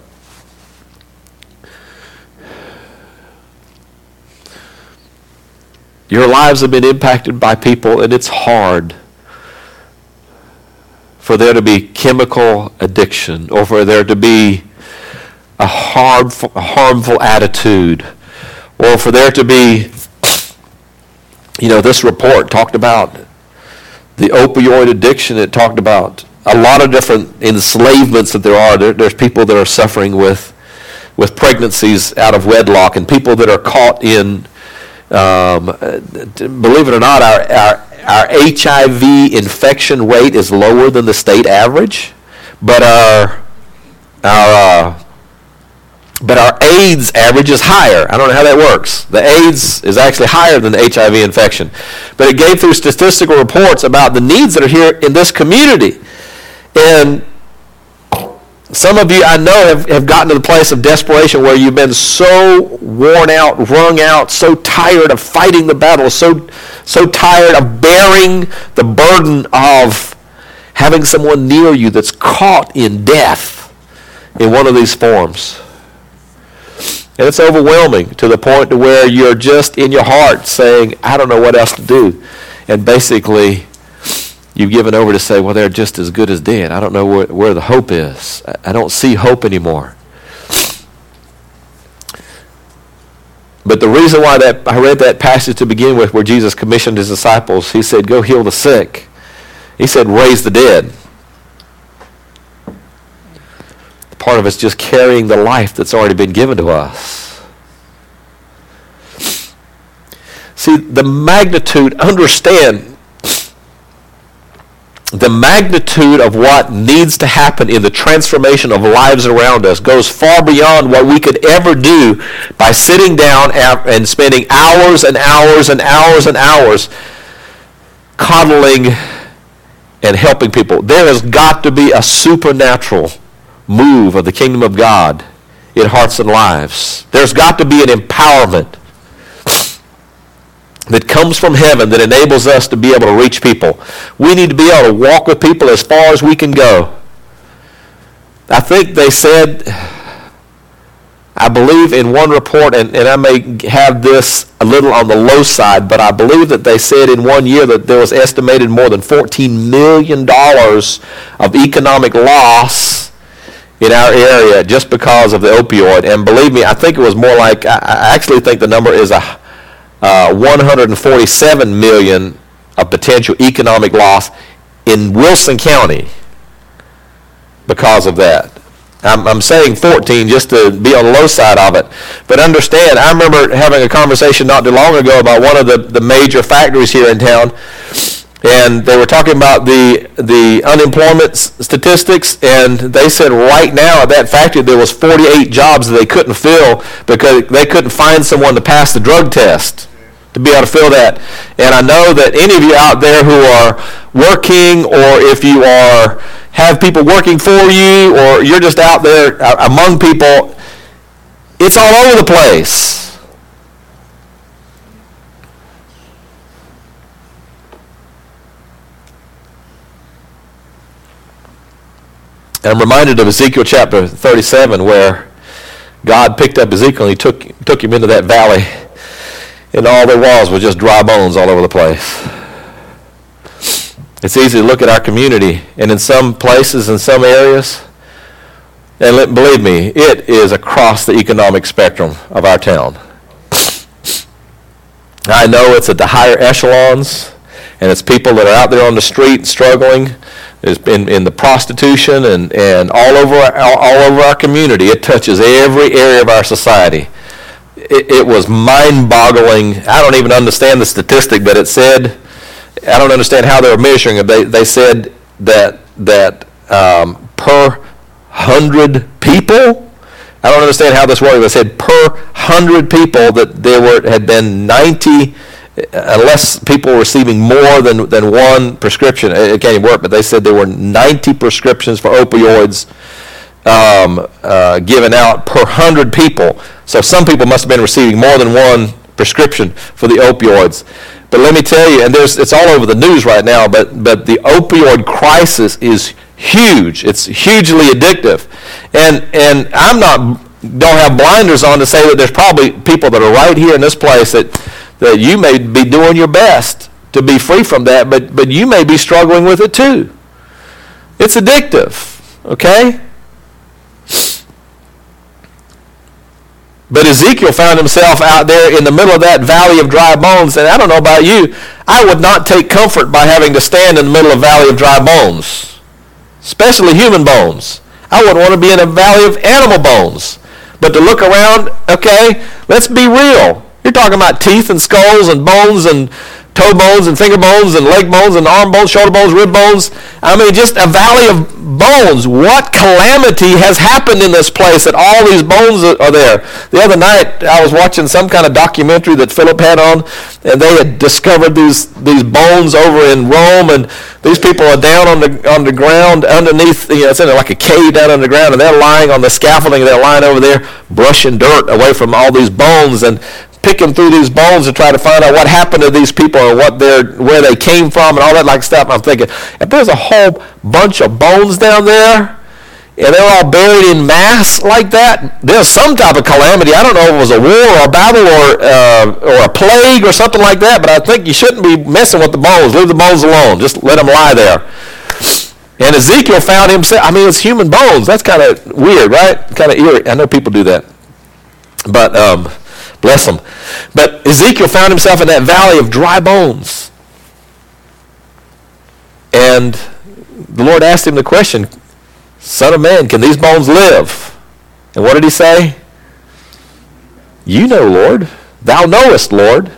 Your lives have been impacted by people, and it's hard for there to be chemical addiction or for there to be a harmful, a harmful attitude or for there to be, you know, this report talked about the opioid addiction. It talked about a lot of different enslavements that there are. There, there's people that are suffering with, with pregnancies out of wedlock and people that are caught in um, believe it or not, our, our, our HIV infection rate is lower than the state average, but our, our, uh, but our AIDS average is higher. I don't know how that works. The AIDS is actually higher than the HIV infection. But it gave through statistical reports about the needs that are here in this community. And some of you I know have, have gotten to the place of desperation where you've been so worn out, wrung out, so tired of fighting the battle, so, so tired of bearing the burden of having someone near you that's caught in death in one of these forms. And it's overwhelming to the point to where you're just in your heart saying, I don't know what else to do. And basically, you've given over to say, well, they're just as good as dead. I don't know where, where the hope is. I don't see hope anymore. But the reason why that I read that passage to begin with, where Jesus commissioned his disciples, he said, "Go heal the sick." He said, "Raise the dead." Part of it's just carrying the life that's already been given to us. See, the magnitude, understand, the magnitude of what needs to happen in the transformation of lives around us goes far beyond what we could ever do by sitting down and spending hours and hours and hours and hours coddling and helping people. There has got to be a supernatural move of the kingdom of God in hearts and lives. There's got to be an empowerment that comes from heaven that enables us to be able to reach people. We need to be able to walk with people as far as we can go. I think they said, I believe in one report, and, and I may have this a little on the low side, but I believe that they said in one year that there was estimated more than $14 million of economic loss in our area just because of the opioid. And believe me, I think it was more like, I actually think the number is a uh, 147 million of potential economic loss in Wilson County because of that. I'm, I'm, saying 14 just to be on the low side of it. But understand, I remember having a conversation not too long ago about one of the, the major factories here in town. And they were talking about the, the unemployment statistics, and they said right now at that factory there was 48 jobs that they couldn't fill because they couldn't find someone to pass the drug test to be able to fill that. And I know that any of you out there who are working or if you are have people working for you or you're just out there uh, among people, it's all over the place. And I'm reminded of Ezekiel chapter 37 where God picked up Ezekiel and he took, took him into that valley and all there was was just dry bones all over the place. It's easy to look at our community, and in some places, in some areas, and let, believe me, it is across the economic spectrum of our town. I know it's at the higher echelons, and it's people that are out there on the street struggling. It's in, in the prostitution and, and all over all, all over our community. It touches every area of our society. It, it was mind-boggling. I don't even understand the statistic, but it said, I don't understand how they were measuring it. They, they said that that um, per hundred people. I don't understand how this works. They said per hundred people that there were had been 90 unless people were receiving more than, than one prescription, it can't even work, but they said there were 90 prescriptions for opioids um, uh, given out per 100 people. So some people must have been receiving more than one prescription for the opioids. But let me tell you, and it's all over the news right now, but, but the opioid crisis is huge. It's hugely addictive. And, and I'm not, don't have blinders on to say that there's probably people that are right here in this place that that you may be doing your best to be free from that, but, but you may be struggling with it too. It's addictive, okay? But Ezekiel found himself out there in the middle of that valley of dry bones, and I don't know about you, I would not take comfort by having to stand in the middle of a valley of dry bones, especially human bones. I wouldn't want to be in a valley of animal bones. But to look around, okay, let's be real. You're talking about teeth and skulls and bones and toe bones and finger bones and leg bones and arm bones, shoulder bones, rib bones. I mean, just a valley of bones. What calamity has happened in this place that all these bones are there? The other night, I was watching some kind of documentary that Philip had on, and they had discovered these these bones over in Rome, and these people are down on the on the ground underneath. You know, it's in like a cave down underground, and they're lying on the scaffolding. They're lying over there, brushing dirt away from all these bones, and picking through these bones to try to find out what happened to these people or what they're, where they came from and all that like stuff. I'm thinking, if there's a whole bunch of bones down there, and they're all buried in mass like that, there's some type of calamity. I don't know if it was a war or a battle or, uh, or a plague or something like that, but I think you shouldn't be messing with the bones. Leave the bones alone. Just let them lie there. And Ezekiel found himself, I mean, it's human bones. That's kind of weird, right? Kind of eerie. I know people do that. But um, Bless them. But Ezekiel found himself in that valley of dry bones. And the Lord asked him the question, Son of man, can these bones live? And what did he say? You know, Lord. Thou knowest, Lord.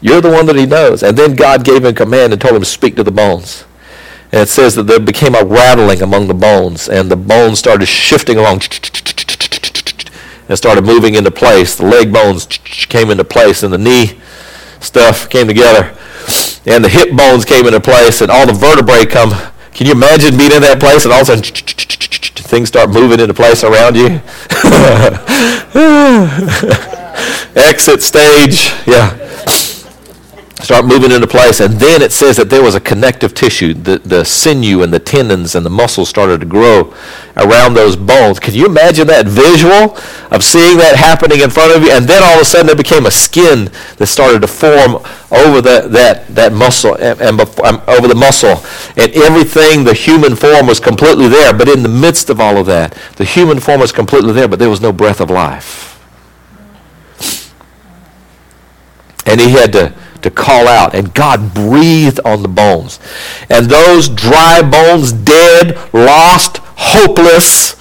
You're the one that he knows. And then God gave him command and told him to speak to the bones. And it says that there became a rattling among the bones, and the bones started shifting along and started moving into place. The leg bones came into place, and the knee stuff came together, and the hip bones came into place, and all the vertebrae come. Can you imagine being in that place and all of a sudden things start moving into place around you? [LAUGHS] Exit stage, yeah start moving into place. And then it says that there was a connective tissue. The, the sinew and the tendons and the muscles started to grow around those bones. Can you imagine that visual of seeing that happening in front of you? And then all of a sudden there became a skin that started to form over the, that, that muscle and, and um, over the muscle. And everything, the human form was completely there. But in the midst of all of that, the human form was completely there, but there was no breath of life. And he had to to call out, and God breathed on the bones. And those dry bones, dead, lost, hopeless,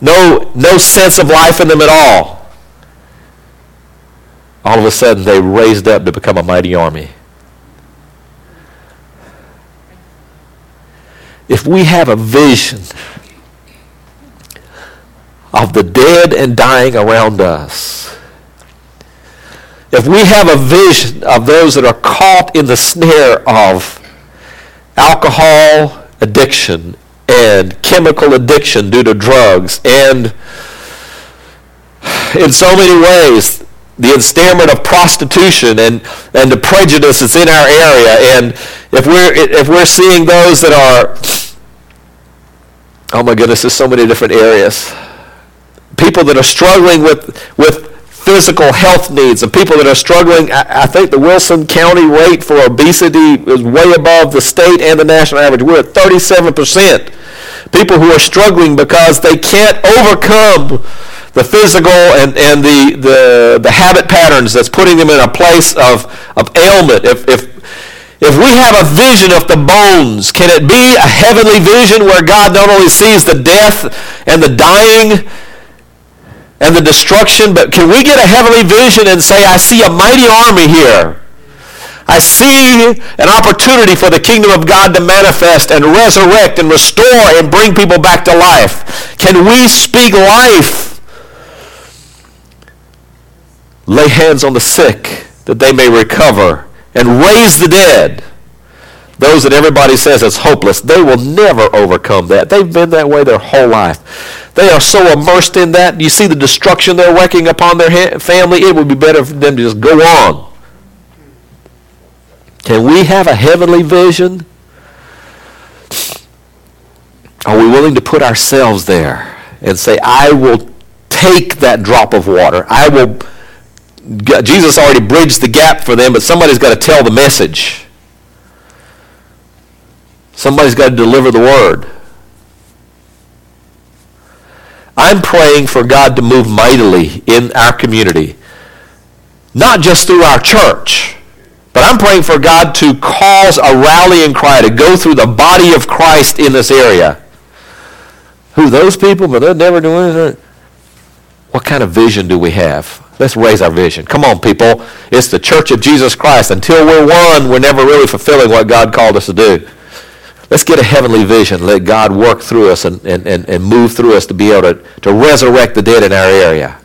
no, no sense of life in them at all, all of a sudden they raised up to become a mighty army. If we have a vision of the dead and dying around us, if we have a vision of those that are caught in the snare of alcohol addiction and chemical addiction due to drugs and in so many ways the ensnarement of prostitution and, and the prejudice that's in our area and if we're if we're seeing those that are oh my goodness there's so many different areas. People that are struggling with with physical health needs of people that are struggling. I, I, think the Wilson County rate for obesity is way above the state and the national average. We're at 37%. People who are struggling because they can't overcome the physical and, and the, the, the habit patterns that's putting them in a place of, of ailment. If, if, If we have a vision of the bones, can it be a heavenly vision where God not only sees the death and the dying and the destruction, but can we get a heavenly vision and say, I see a mighty army here? I see an opportunity for the kingdom of God to manifest and resurrect and restore and bring people back to life. Can we speak life? Lay hands on the sick that they may recover and raise the dead. Those that everybody says is hopeless, they will never overcome that. They've been that way their whole life. They are so immersed in that. You see the destruction they're wreaking upon their family. It would be better for them to just go on. Can we have a heavenly vision? Are we willing to put ourselves there and say, I will take that drop of water. I will. Jesus already bridged the gap for them, but somebody's got to tell the message. Somebody's got to deliver the word. I'm praying for God to move mightily in our community, not just through our church, but I'm praying for God to cause a rallying cry to go through the body of Christ in this area. Who, those people? But they're never doing anything. What kind of vision do we have? Let's raise our vision. Come on, people. It's the church of Jesus Christ. Until we're one, we're never really fulfilling what God called us to do. Let's get a heavenly vision. Let God work through us and, and, and, and move through us to be able to, to resurrect the dead in our area.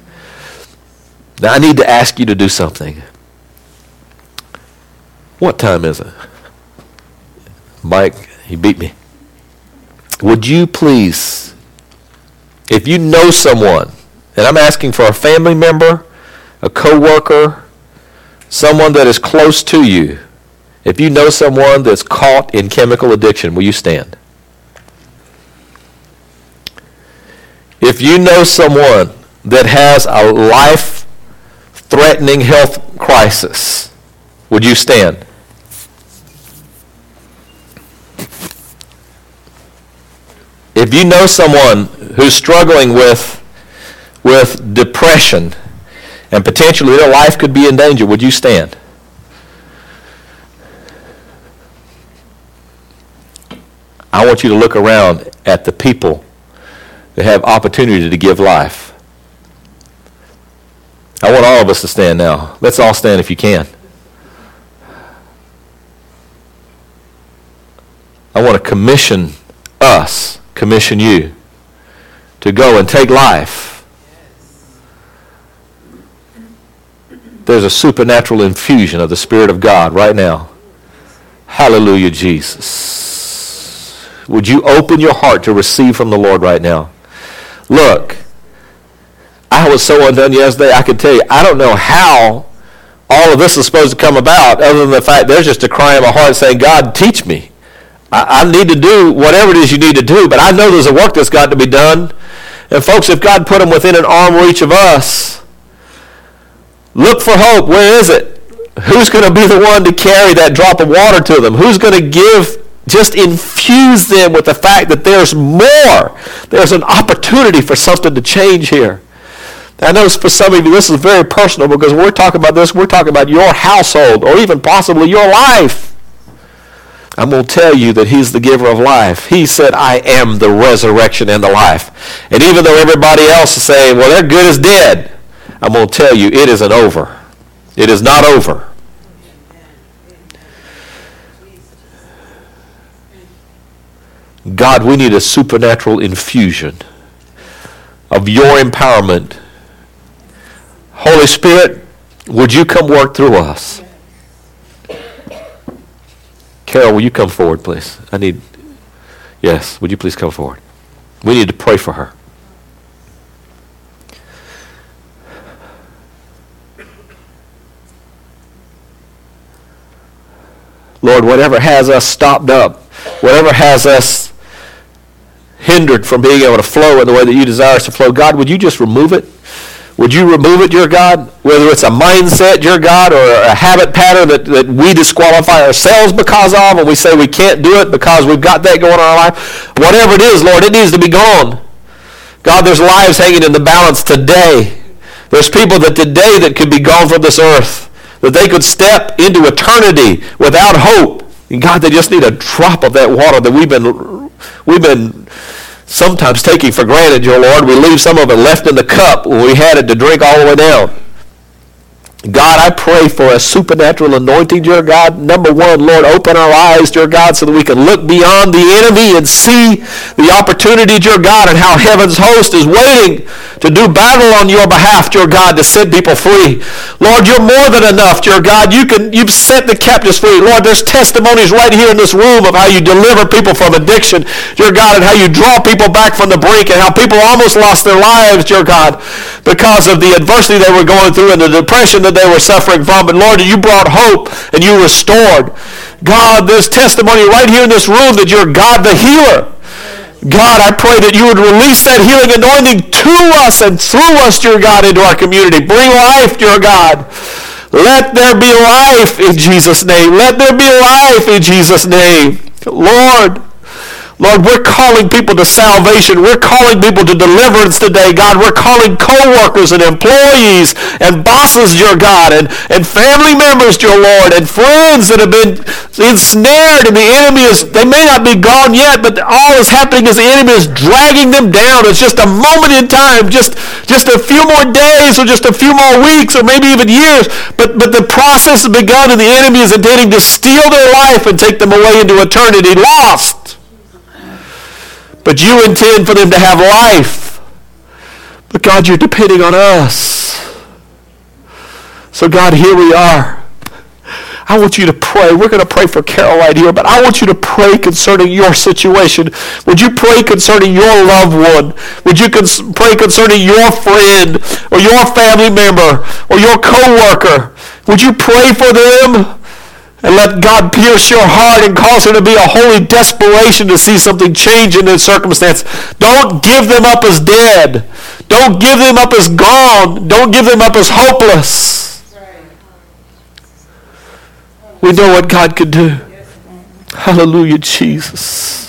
Now, I need to ask you to do something. What time is it? Mike, he beat me. Would you please, if you know someone, and I'm asking for a family member, a coworker, someone that is close to you, if you know someone that's caught in chemical addiction, will you stand? If you know someone that has a life threatening health crisis, would you stand? If you know someone who's struggling with, with depression and potentially their life could be in danger, would you stand? I want you to look around at the people that have opportunity to give life. I want all of us to stand now. Let's all stand if you can. I want to commission us, commission you to go and take life. There's a supernatural infusion of the Spirit of God right now. Hallelujah, Jesus. Would you open your heart to receive from the Lord right now? Look, I was so undone yesterday, I could tell you, I don't know how all of this is supposed to come about other than the fact there's just a cry in my heart saying, God, teach me. I, I need to do whatever it is you need to do, but I know there's a work that's got to be done. And folks, if God put them within an arm reach of us, look for hope. Where is it? Who's going to be the one to carry that drop of water to them? Who's going to give just infuse them with the fact that there's more. There's an opportunity for something to change here. I know for some of you this is very personal because we're talking about this, we're talking about your household or even possibly your life. I'm going to tell you that he's the giver of life. He said, I am the resurrection and the life. And even though everybody else is saying, well, they're good as dead, I'm going to tell you it isn't over. It is not over. God, we need a supernatural infusion of your empowerment. Holy Spirit, would you come work through us? Carol, will you come forward, please? I need, yes, would you please come forward? We need to pray for her. Lord, whatever has us stopped up, whatever has us hindered from being able to flow in the way that you desire us to flow. God, would you just remove it? Would you remove it, your God? Whether it's a mindset, your God, or a habit pattern that, that we disqualify ourselves because of, and we say we can't do it because we've got that going on in our life. Whatever it is, Lord, it needs to be gone. God, there's lives hanging in the balance today. There's people that today that could be gone from this earth, that they could step into eternity without hope And God, they just need a drop of that water that we've been, we've been sometimes taking for granted, your Lord. We leave some of it left in the cup when we had it to drink all the way down. God, I pray for a supernatural anointing, dear God. Number one, Lord, open our eyes, dear God, so that we can look beyond the enemy and see the opportunity, dear God, and how heaven's host is waiting to do battle on your behalf, dear God, to set people free. Lord, you're more than enough, dear God. You can, you've set the captives free. Lord, there's testimonies right here in this room of how you deliver people from addiction, dear God, and how you draw people back from the brink and how people almost lost their lives, dear God, because of the adversity they were going through and the depression that they were suffering from. But Lord, you brought hope and you restored. God, this testimony right here in this room that you're God the healer. God, I pray that you would release that healing anointing to us and through us, dear God, into our community. Bring life, dear God. Let there be life in Jesus' name. Let there be life in Jesus' name. Lord, Lord, we're calling people to salvation. We're calling people to deliverance today, God. We're calling co-workers and employees and bosses, dear God, and, and family members, dear Lord, and friends that have been ensnared and the enemy is, they may not be gone yet, but all that's happening is the enemy is dragging them down. It's just a moment in time, just, just a few more days or just a few more weeks or maybe even years, but, but the process has begun and the enemy is intending to steal their life and take them away into eternity lost. But you intend for them to have life. But God, you're depending on us. So God, here we are. I want you to pray. We're going to pray for Carol right here, but I want you to pray concerning your situation. Would you pray concerning your loved one? Would you cons- pray concerning your friend or your family member or your coworker? Would you pray for them? And let God pierce your heart and cause there to be a holy desperation to see something change in their circumstance. Don't give them up as dead. Don't give them up as gone. Don't give them up as hopeless. We know what God could do. Hallelujah, Jesus.